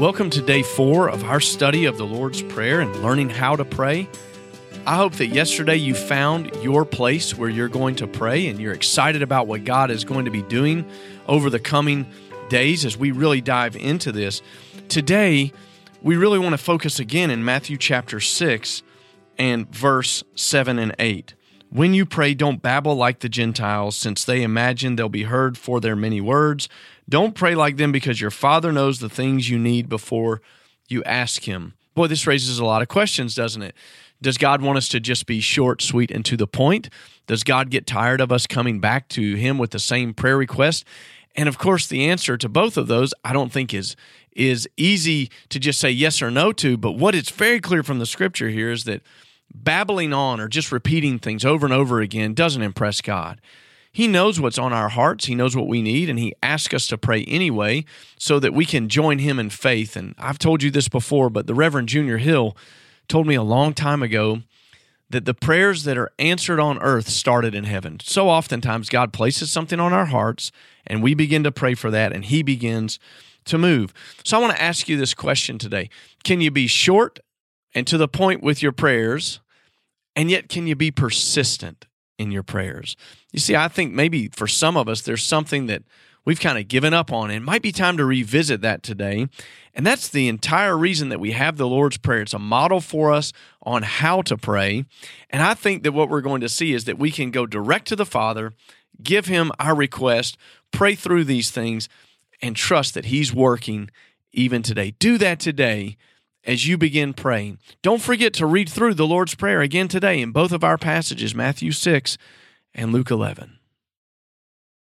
Welcome to day four of our study of the Lord's Prayer and learning how to pray. I hope that yesterday you found your place where you're going to pray and you're excited about what God is going to be doing over the coming days as we really dive into this. Today, we really want to focus again in Matthew chapter 6 and verse 7 and 8. When you pray, don't babble like the Gentiles, since they imagine they'll be heard for their many words. Don't pray like them because your Father knows the things you need before you ask Him. Boy, this raises a lot of questions, doesn't it? Does God want us to just be short, sweet, and to the point? Does God get tired of us coming back to Him with the same prayer request? And of course, the answer to both of those, I don't think is is easy to just say yes or no to. But what it's very clear from the Scripture here is that babbling on or just repeating things over and over again doesn't impress God. He knows what's on our hearts, He knows what we need, and He asks us to pray anyway so that we can join Him in faith. And I've told you this before, but the Reverend Junior Hill told me a long time ago that the prayers that are answered on earth started in heaven. So oftentimes, God places something on our hearts, and we begin to pray for that, and He begins to move. So I want to ask you this question today Can you be short and to the point with your prayers, and yet can you be persistent in your prayers? You see, I think maybe for some of us, there's something that we've kind of given up on. And it might be time to revisit that today. And that's the entire reason that we have the Lord's Prayer. It's a model for us on how to pray. And I think that what we're going to see is that we can go direct to the Father, give Him our request, pray through these things, and trust that He's working even today. Do that today as you begin praying. Don't forget to read through the Lord's Prayer again today in both of our passages, Matthew 6 and Luke 11.